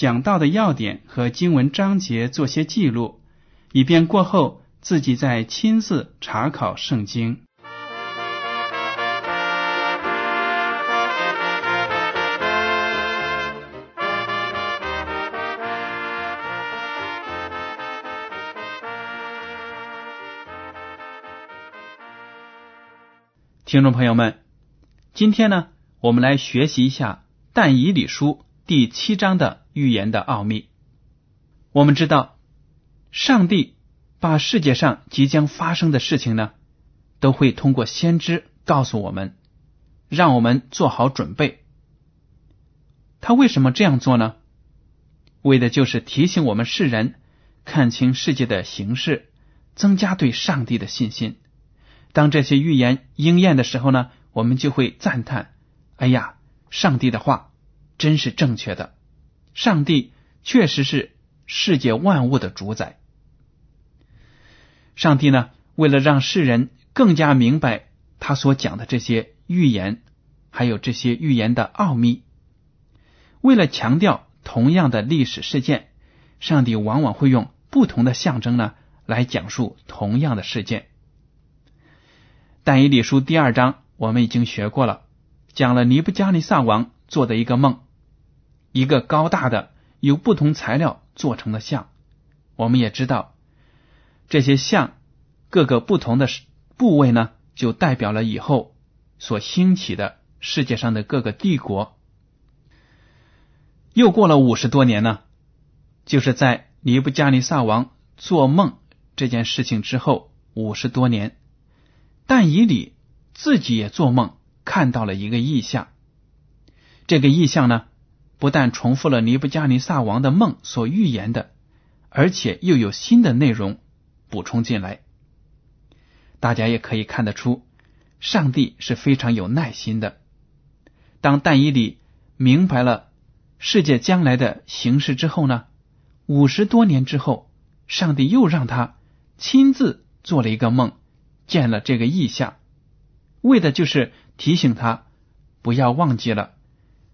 讲到的要点和经文章节做些记录，以便过后自己再亲自查考圣经。听众朋友们，今天呢，我们来学习一下《但以理书》第七章的预言的奥秘。我们知道，上帝把世界上即将发生的事情呢，都会通过先知告诉我们，让我们做好准备。他为什么这样做呢？为的就是提醒我们世人看清世界的形势，增加对上帝的信心。当这些预言应验的时候呢，我们就会赞叹：“哎呀，上帝的话真是正确的，上帝确实是世界万物的主宰。”上帝呢，为了让世人更加明白他所讲的这些预言，还有这些预言的奥秘，为了强调同样的历史事件，上帝往往会用不同的象征呢来讲述同样的事件。但以理书第二章我们已经学过了，讲了尼布加尼撒王做的一个梦，一个高大的由不同材料做成的像。我们也知道，这些像各个不同的部位呢，就代表了以后所兴起的世界上的各个帝国。又过了五十多年呢，就是在尼布加尼撒王做梦这件事情之后五十多年。但以理自己也做梦，看到了一个异象。这个异象呢，不但重复了尼布加尼撒王的梦所预言的，而且又有新的内容补充进来。大家也可以看得出，上帝是非常有耐心的。当但以理明白了世界将来的形势之后呢，五十多年之后，上帝又让他亲自做了一个梦。见了这个异象，为的就是提醒他不要忘记了，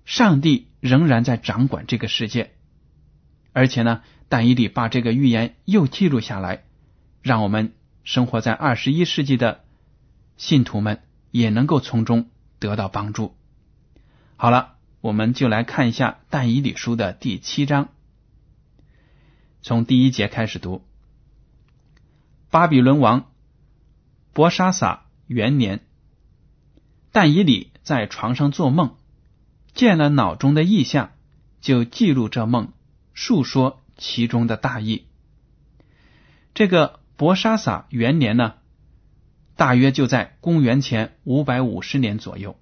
上帝仍然在掌管这个世界。而且呢，但以理把这个预言又记录下来，让我们生活在二十一世纪的信徒们也能够从中得到帮助。好了，我们就来看一下但以理书的第七章，从第一节开始读，巴比伦王。博沙撒元年，但以理在床上做梦，见了脑中的意象，就记录这梦，述说其中的大意。这个博沙撒元年呢，大约就在公元前五百五十年左右。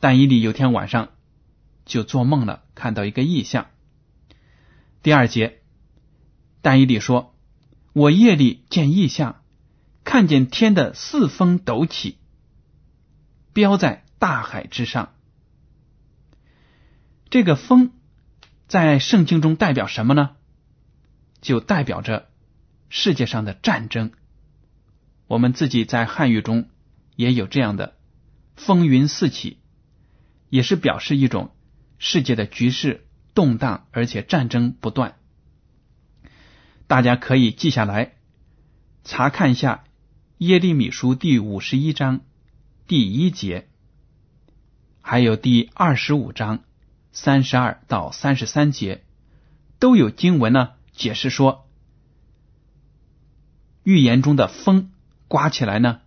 但以理有天晚上就做梦了，看到一个异象。第二节，但以理说：“我夜里见异象。”看见天的四风陡起，标在大海之上。这个风在圣经中代表什么呢？就代表着世界上的战争。我们自己在汉语中也有这样的“风云四起”，也是表示一种世界的局势动荡，而且战争不断。大家可以记下来，查看一下。耶利米书第五十一章第一节，还有第二十五章三十二到三十三节，都有经文呢解释说，预言中的风刮起来呢，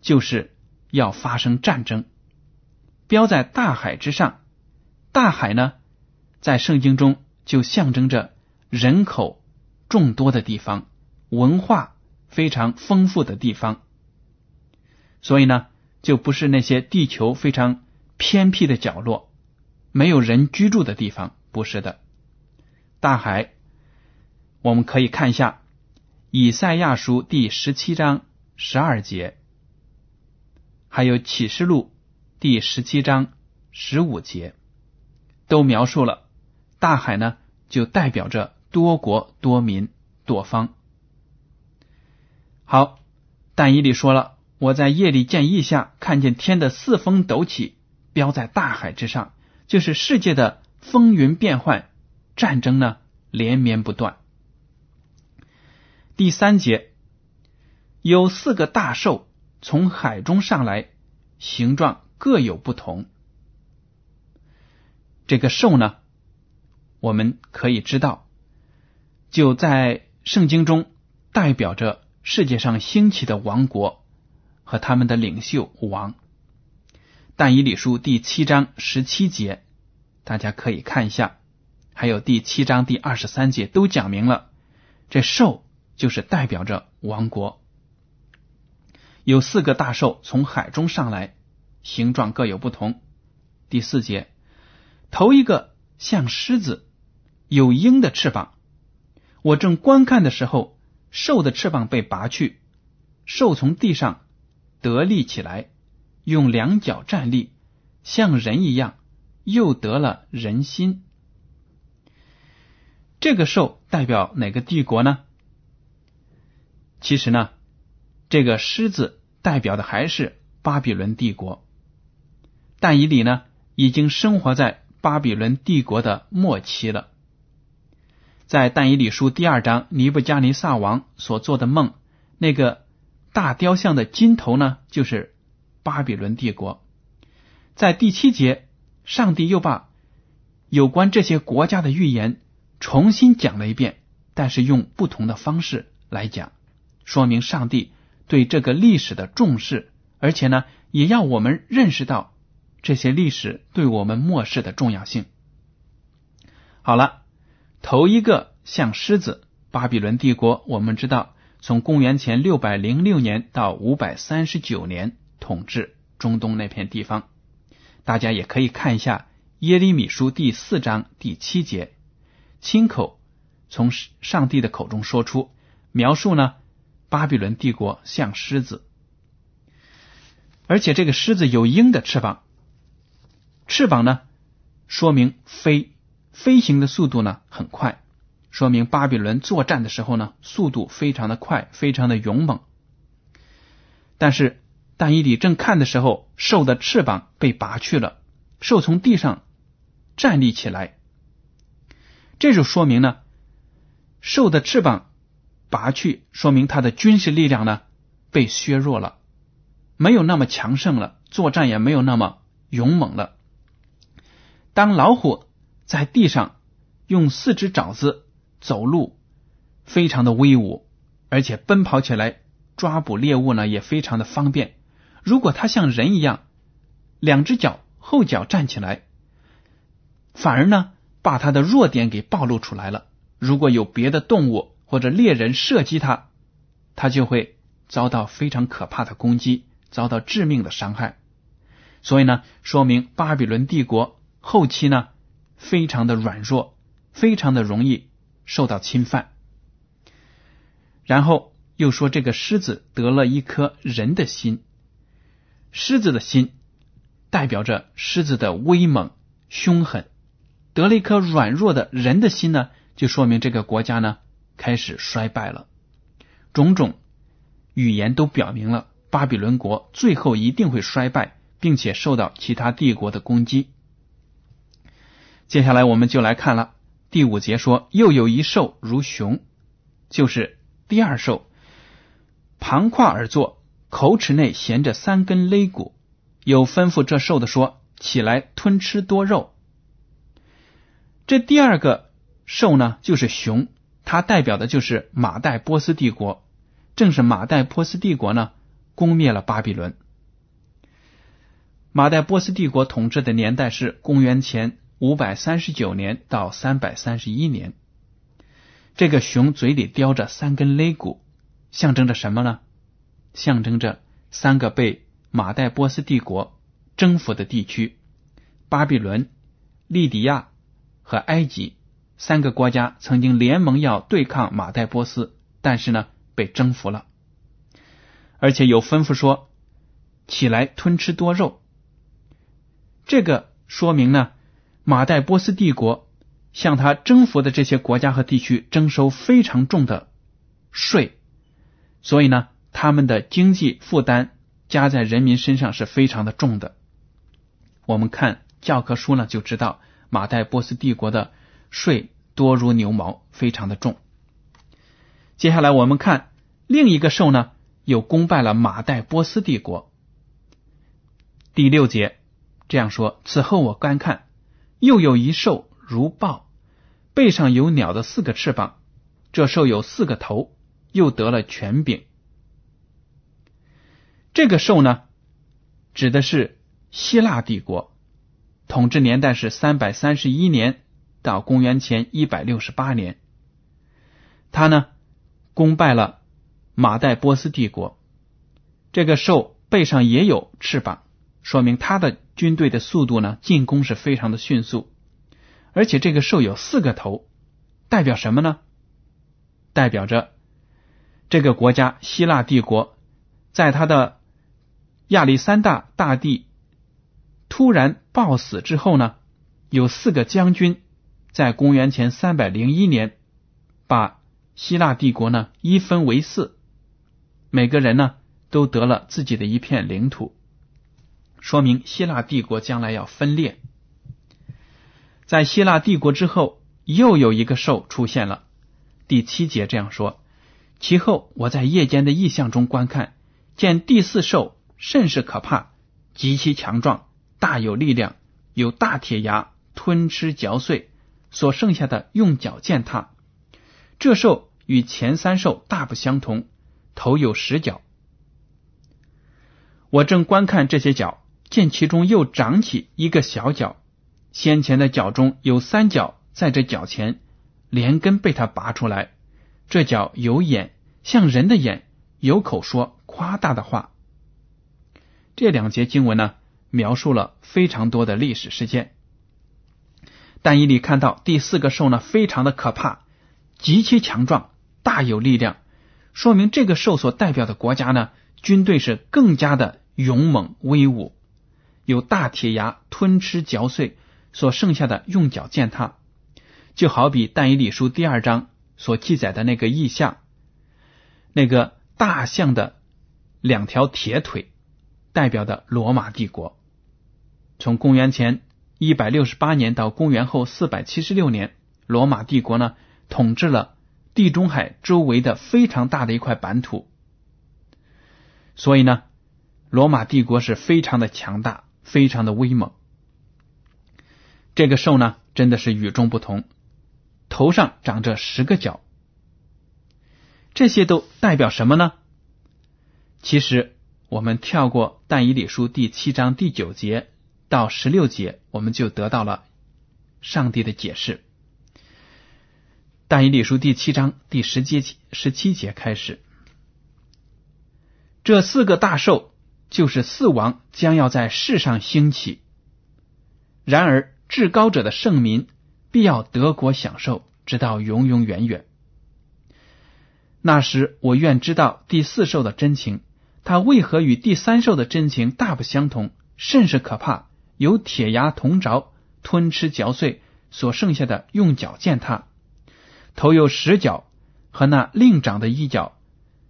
就是要发生战争，标在大海之上。大海呢，在圣经中就象征着人口众多的地方，文化非常丰富的地方，所以呢，就不是那些地球非常偏僻的角落，没有人居住的地方，不是的。大海，我们可以看一下《以赛亚书》第十七章十二节，还有《启示录》第十七章十五节。都描述了大海呢，就代表着多国多民多方。好，但以理说了，我在夜里见异象，看见天的四风陡起，飙在大海之上，就是世界的风云变幻，战争呢连绵不断。第三节有四个大兽从海中上来，形状各有不同。这个兽呢，我们可以知道，就在圣经中代表着世界上兴起的王国和他们的领袖王。但以理书第七章十七节，大家可以看一下，还有第七章第二十三节都讲明了，这兽就是代表着王国。有四个大兽从海中上来，形状各有不同。第四节。头一个像狮子，有鹰的翅膀。我正观看的时候，兽的翅膀被拔去，兽从地上得立起来，用两脚站立，像人一样，又得了人心。这个兽代表哪个帝国呢？其实呢，这个狮子代表的还是巴比伦帝国。但以理呢，已经生活在。巴比伦帝国的末期了，在但以理书第二章，尼布加尼撒王所做的梦，那个大雕像的金头呢，就是巴比伦帝国。在第七节，上帝又把有关这些国家的预言重新讲了一遍，但是用不同的方式来讲，说明上帝对这个历史的重视，而且呢，也要我们认识到。这些历史对我们末世的重要性。好了，头一个像狮子，巴比伦帝国，我们知道从公元前六百零六年到五百三十九年统治中东那片地方。大家也可以看一下耶利米书第四章第七节，亲口从上帝的口中说出描述呢，巴比伦帝国像狮子，而且这个狮子有鹰的翅膀。翅膀呢，说明飞飞行的速度呢很快，说明巴比伦作战的时候呢速度非常的快，非常的勇猛。但是但以理正看的时候，兽的翅膀被拔去了，兽从地上站立起来，这就说明呢，兽的翅膀拔去，说明它的军事力量呢被削弱了，没有那么强盛了，作战也没有那么勇猛了。当老虎在地上用四只爪子走路，非常的威武，而且奔跑起来抓捕猎物呢也非常的方便。如果它像人一样，两只脚后脚站起来，反而呢把它的弱点给暴露出来了。如果有别的动物或者猎人射击它，它就会遭到非常可怕的攻击，遭到致命的伤害。所以呢，说明巴比伦帝国。后期呢，非常的软弱，非常的容易受到侵犯。然后又说这个狮子得了一颗人的心，狮子的心代表着狮子的威猛凶狠，得了一颗软弱的人的心呢，就说明这个国家呢开始衰败了。种种语言都表明了巴比伦国最后一定会衰败，并且受到其他帝国的攻击。接下来我们就来看了第五节，说又有一兽如熊，就是第二兽，旁跨而坐，口齿内衔着三根肋骨，有吩咐这兽的说：起来吞吃多肉。这第二个兽呢就是熊，它代表的就是马代波斯帝国。正是马代波斯帝国呢攻灭了巴比伦。马代波斯帝国统治的年代是公元前五百三十九年到三百三十一年。这个熊嘴里叼着三根肋骨，象征着什么呢？象征着三个被马代波斯帝国征服的地区：巴比伦、利迪亚和埃及三个国家曾经联盟要对抗马代波斯，但是呢被征服了，而且有吩咐说起来吞吃多肉。这个说明呢，马代波斯帝国。向他征服的这些国家和地区征收非常重的税，所以呢，他们的经济负担加在人民身上是非常的重的。我们看教科书呢，就知道马代波斯帝国的税多如牛毛，非常的重。接下来我们看另一个兽呢，又攻败了马代波斯帝国。第六节这样说：此后我观看，又有一兽。如豹，背上有鸟的四个翅膀，这兽有四个头，又得了权柄。这个兽呢，指的是希腊帝国，统治年代是三百三十一年到公元前一百六十八年。他呢，攻败了马代波斯帝国。这个兽背上也有翅膀，说明他的军队的速度呢，进攻是非常的迅速。而且这个兽有四个头，代表什么呢？代表着这个国家希腊帝国，在他的亚历山大大帝突然暴死之后呢，有四个将军在公元前三百零一年把希腊帝国呢一分为四，每个人呢都得了自己的一片领土，说明希腊帝国将来要分裂。在希腊帝国之后，又有一个兽出现了。第七节这样说：其后我在夜间的异象中观看，见第四兽甚是可怕，极其强壮，大有力量，有大铁牙吞吃嚼碎，所剩下的用脚践踏。这兽与前三兽大不相同，头有十角。我正观看这些角，见其中又长起一个小角。先前的角中有三角，在这脚前连根被他拔出来。这脚有眼，像人的眼，有口说夸大的话。这两节经文呢，描述了非常多的历史事件。但以理看到第四个兽呢，非常的可怕，极其强壮，大有力量，说明这个兽所代表的国家呢，军队是更加的勇猛威武，有大铁牙吞吃嚼碎。所剩下的用脚践踏，就好比但以理书第二章所记载的那个意象，那个大象的两条铁腿，代表的罗马帝国。从公元前一百六十八年到公元后四百七十六年，罗马帝国呢统治了地中海周围的非常大的一块版图，所以呢，罗马帝国是非常的强大，非常的威猛。这个兽呢，真的是与众不同，头上长着十个角，这些都代表什么呢？其实我们跳过但以理书第七章第九节到十六节，我们就得到了上帝的解释。但以理书第七章第十节十七节开始，这四个大兽就是四王将要在世上兴起，然而。至高者的圣民必要得国享受，直到永永远远。那时，我愿知道第四兽的真情，它为何与第三兽的真情大不相同，甚是可怕。有铁牙铜凿，吞吃嚼碎，所剩下的用脚践踏。头有十角，和那另长的一角，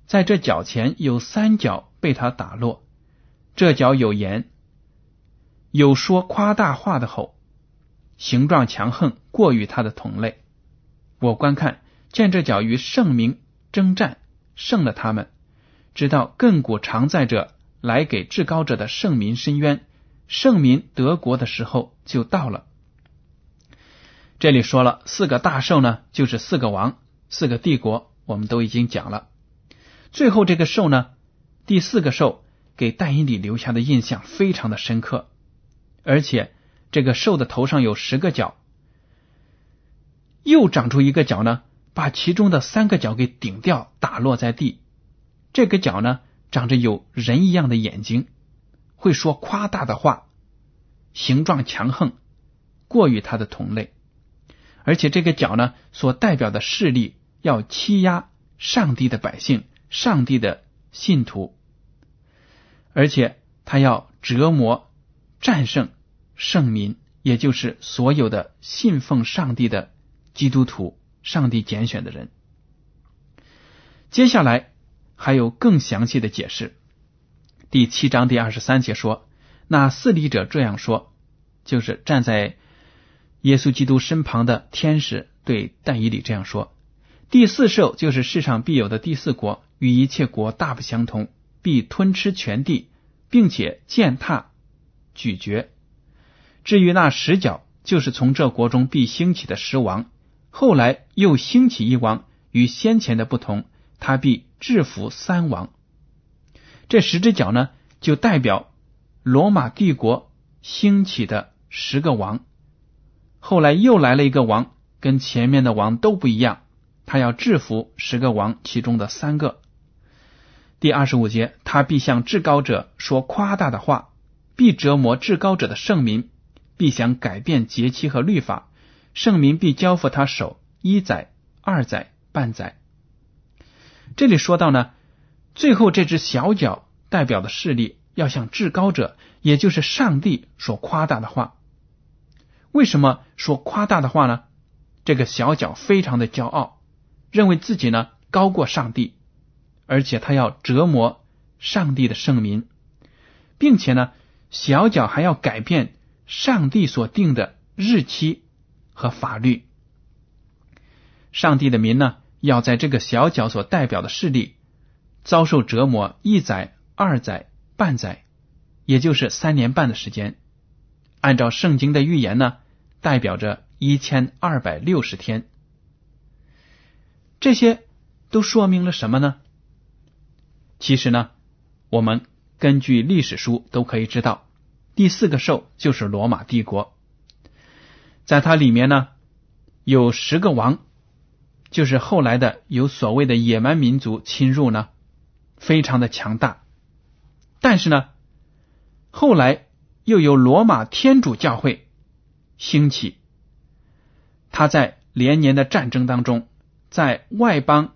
在这脚前有三角被他打落。这脚有言，有说夸大话的吼。形状强横，过于他的同类。我观看，见这脚与圣明征战，胜了他们，直到亘古常在者来给至高者的圣民伸冤，圣民得国的时候就到了。这里说了四个大兽呢，就是四个王、四个帝国，我们都已经讲了。最后这个兽呢，第四个兽给戴因里留下的印象非常的深刻，而且这个兽的头上有十个角，又长出一个角呢，把其中的三个角给顶掉，打落在地。这个角呢，长着有人一样的眼睛，会说夸大的话，形状强横，过于他的同类。而且这个角呢，所代表的势力要欺压上帝的百姓、上帝的信徒，而且他要折磨、战胜圣民，也就是所有的信奉上帝的基督徒、上帝拣选的人。接下来还有更详细的解释。第七章第二十三节说：“那四立者这样说，就是站在。”耶稣基督身旁的天使对但以理这样说：“第四兽就是世上必有的第四国，与一切国大不相同，必吞吃全地，并且践踏、咀嚼。至于那十角，就是从这国中必兴起的十王，后来又兴起一王，与先前的不同，他必制服三王。这十只脚呢，就代表罗马帝国兴起的十个王。”后来又来了一个王，跟前面的王都不一样。他要制服十个王其中的三个。第二十五节，他必向至高者说夸大的话，必折磨至高者的圣民，必想改变节期和律法，圣民必交付他手一载、二载、半载。这里说到呢，最后这只小脚代表的势力要向至高者，也就是上帝所夸大的话。为什么说夸大的话呢？这个小脚非常的骄傲，认为自己呢高过上帝，而且他要折磨上帝的圣民，并且呢小脚还要改变上帝所定的日期和法律。上帝的民呢要在这个小角所代表的势力遭受折磨一载、二载、半载，也就是三年半的时间。按照圣经的预言呢，代表着一千二百六十天。这些都说明了什么呢？其实呢，我们根据历史书都可以知道，第四个兽就是罗马帝国，在它里面呢有十个王，就是后来的有所谓的野蛮民族侵入呢，非常的强大，但是呢，后来。又有罗马天主教会兴起，他在连年的战争当中，在外邦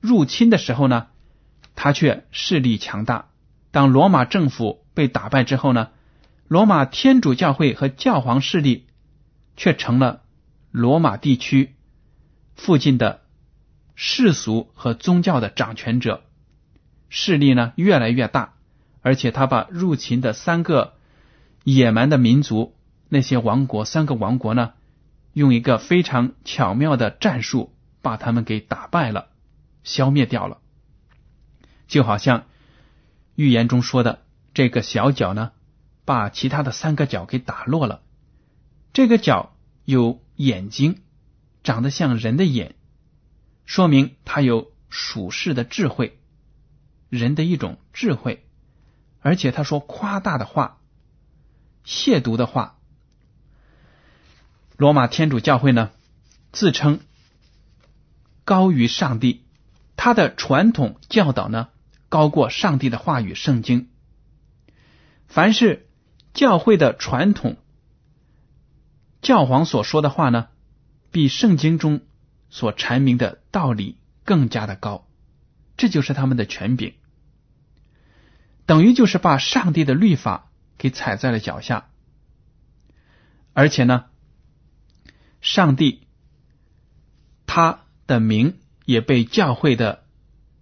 入侵的时候呢，他却势力强大。当罗马政府被打败之后呢，罗马天主教会和教皇势力却成了罗马地区附近的世俗和宗教的掌权者，势力呢越来越大，而且他把入侵的三个。野蛮的民族，那些王国，三个王国呢，用一个非常巧妙的战术把他们给打败了，消灭掉了。就好像预言中说的，这个小角呢，把其他的三个角给打落了。这个角有眼睛，长得像人的眼，说明他有属世的智慧，人的一种智慧，而且他说夸大的话。亵渎的话，罗马天主教会呢自称高于上帝，他的传统教导呢高过上帝的话语圣经。凡是教会的传统，教皇所说的话呢，比圣经中所阐明的道理更加的高，这就是他们的权柄，等于就是把上帝的律法。给踩在了脚下，而且呢，上帝他的名也被教会的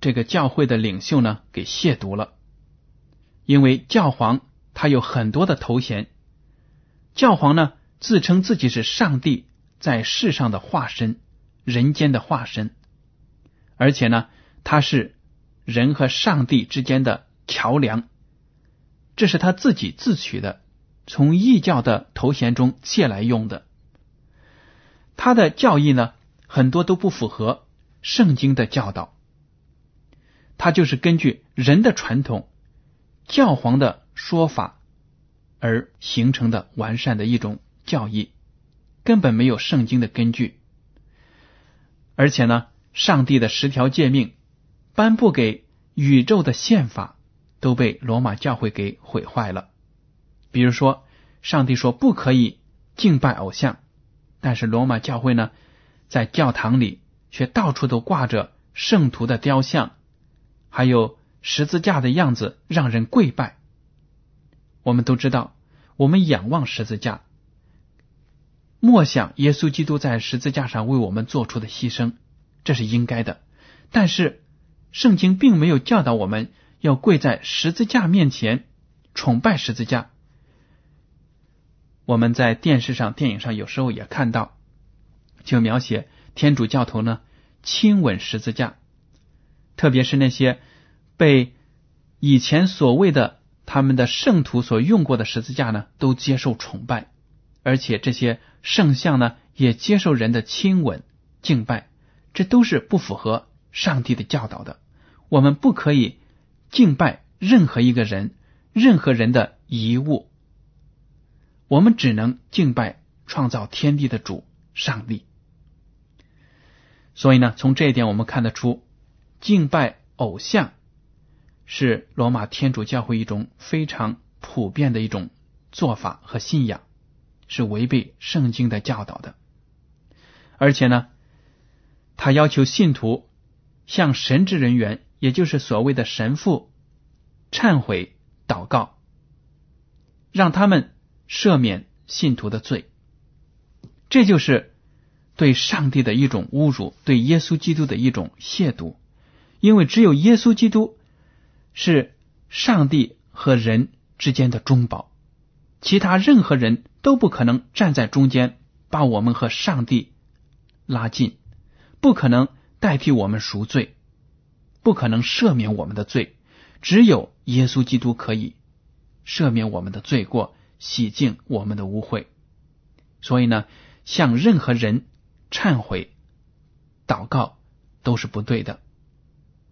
这个教会的领袖呢给亵渎了，因为教皇他有很多的头衔，教皇呢自称自己是上帝在世上的化身，人间的化身，而且呢他是人和上帝之间的桥梁。这是他自己自取的，从异教的头衔中借来用的。他的教义呢，很多都不符合圣经的教导。他就是根据人的传统、教皇的说法而形成的完善的一种教义，根本没有圣经的根据。而且呢，上帝的十条诫命颁布给宇宙的宪法都被罗马教会给毁坏了。比如说，上帝说不可以敬拜偶像，但是罗马教会呢，在教堂里却到处都挂着圣徒的雕像。还有十字架的样子让人跪拜。我们都知道，我们仰望十字架，默想耶稣基督在十字架上为我们做出的牺牲，这是应该的。但是，圣经并没有教导我们要跪在十字架面前崇拜十字架。我们在电视上、电影上有时候也看到，就描写天主教徒呢亲吻十字架。特别是那些被以前所谓的他们的圣徒所用过的十字架呢，都接受崇拜，而且这些圣像呢，也接受人的亲吻敬拜，这都是不符合上帝的教导的。我们不可以敬拜任何一个人、任何人的遗物，我们只能敬拜创造天地的主上帝。所以呢，从这一点我们看得出。敬拜偶像是罗马天主教会一种非常普遍的一种做法和信仰，是违背圣经的教导的。而且呢，他要求信徒向神职人员，也就是所谓的神父，忏悔祷告，让他们赦免信徒的罪。这就是对上帝的一种侮辱，对耶稣基督的一种亵渎。因为只有耶稣基督是上帝和人之间的中保，其他任何人都不可能站在中间把我们和上帝拉近，不可能代替我们赎罪，不可能赦免我们的罪。只有耶稣基督可以赦免我们的罪过，洗净我们的污秽。所以呢，向任何人忏悔、祷告都是不对的。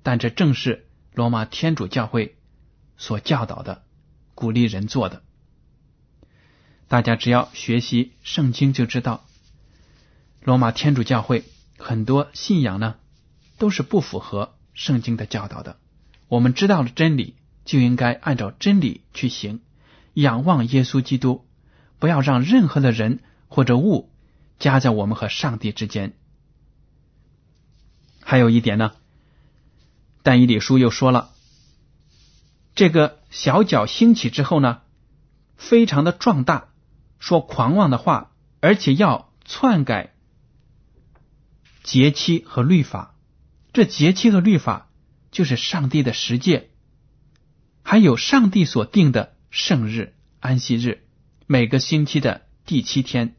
但这正是罗马天主教会所教导的，鼓励人做的。大家只要学习圣经，就知道罗马天主教会很多信仰呢都是不符合圣经的教导的。我们知道了真理，就应该按照真理去行，仰望耶稣基督，不要让任何的人或者物夹在我们和上帝之间。还有一点呢。但以理书又说了，这个小脚兴起之后呢，非常的壮大，说狂妄的话，而且要篡改节期和律法。这节期和律法就是上帝的十诫，还有上帝所定的圣日安息日，每个星期的第七天，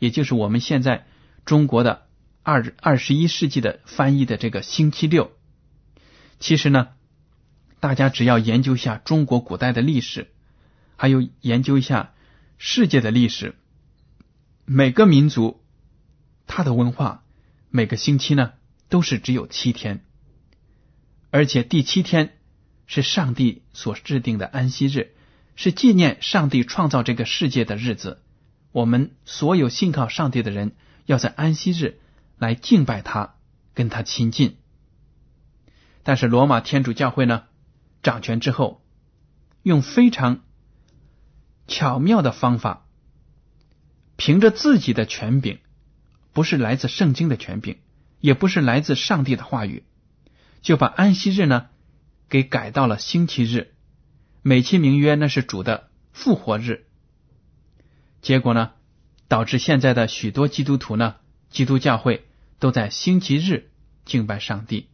也就是我们现在中国的二二十一世纪的翻译的这个星期六。其实呢，大家只要研究一下中国古代的历史，还有研究一下世界的历史，每个民族他的文化每个星期呢都是只有七天，而且第七天是上帝所制定的安息日，是纪念上帝创造这个世界的日子。我们所有信靠上帝的人要在安息日来敬拜他，跟他亲近。但是罗马天主教会呢，掌权之后，用非常巧妙的方法，凭着自己的权柄，不是来自圣经的权柄，也不是来自上帝的话语，就把安息日呢给改到了星期日，美其名曰那是主的复活日。结果呢，导致现在的许多基督徒呢，基督教会都在星期日敬拜上帝。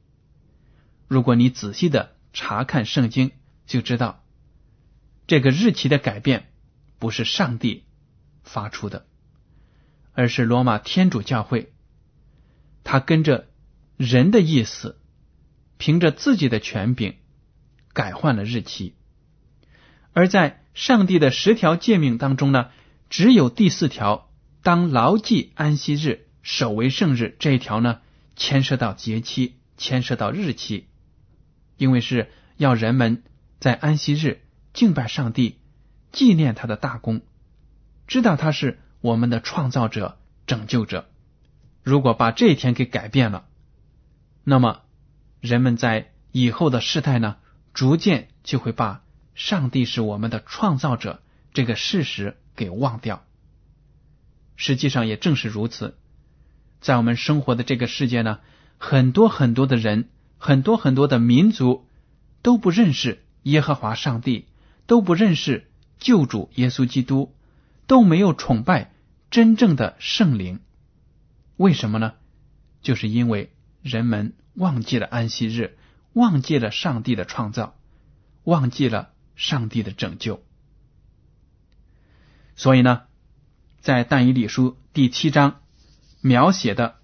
如果你仔细的查看圣经，就知道这个日期的改变不是上帝发出的，而是罗马天主教会，他跟着人的意思，凭着自己的权柄改换了日期。而在上帝的十条诫命当中呢，只有第四条，当牢记安息日，守为圣日这一条呢，牵涉到节期，牵涉到日期，因为是要人们在安息日敬拜上帝，纪念他的大功，知道他是我们的创造者、拯救者。如果把这一天给改变了，那么人们在以后的世代呢，逐渐就会把上帝是我们的创造者这个事实给忘掉。实际上也正是如此，在我们生活的这个世界呢，很多很多的人，很多很多的民族都不认识耶和华上帝，都不认识救主耶稣基督，都没有崇拜真正的圣灵。为什么呢？就是因为人们忘记了安息日，忘记了上帝的创造，忘记了上帝的拯救。所以呢，在但以理书第七章描写的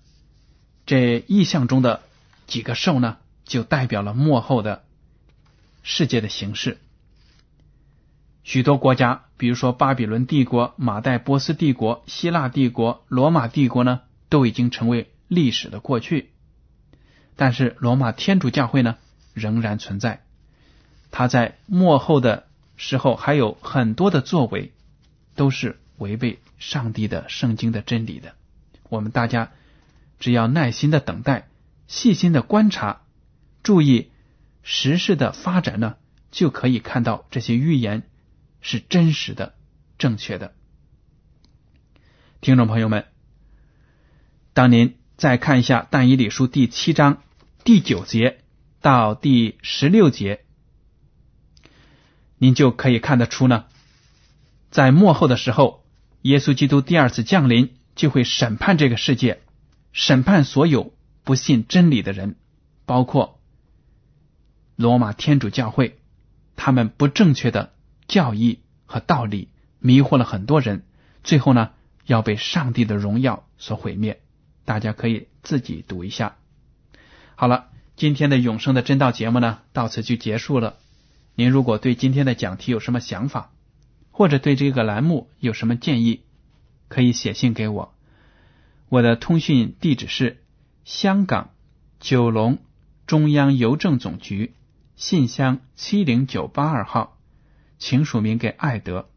这意象中的几个兽呢，就代表了幕后的世界的形式。许多国家，比如说巴比伦帝国、马代波斯帝国、希腊帝国、罗马帝国呢？都已经成为历史的过去，但是罗马天主教会呢仍然存在。他在末后的时候还有很多的作为，都是违背上帝的圣经的真理的。我们大家只要耐心的等待，细心的观察，注意时事的发展呢，就可以看到这些预言是真实的、正确的。听众朋友们。当您再看一下《但以理书》第七章第九节到第十六节，您就可以看得出呢，在幕后的时候，耶稣基督第二次降临，就会审判这个世界，审判所有不信真理的人，包括罗马天主教会，他们不正确的教义和道理迷惑了很多人，最后呢，要被上帝的荣耀所毁灭。大家可以自己读一下。好了，今天的永生的真道节目呢，到此就结束了。您如果对今天的讲题有什么想法，或者对这个栏目有什么建议，可以写信给我。我的通讯地址是香港九龙中央邮政总局信箱七零九八二号，请署名给艾德。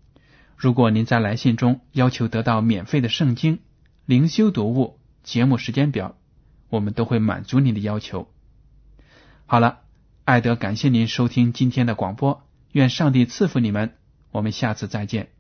如果您在来信中要求得到免费的圣经灵修读物。节目时间表，我们都会满足您的要求。好了，艾德，感谢您收听今天的广播，愿上帝赐福你们，我们下次再见。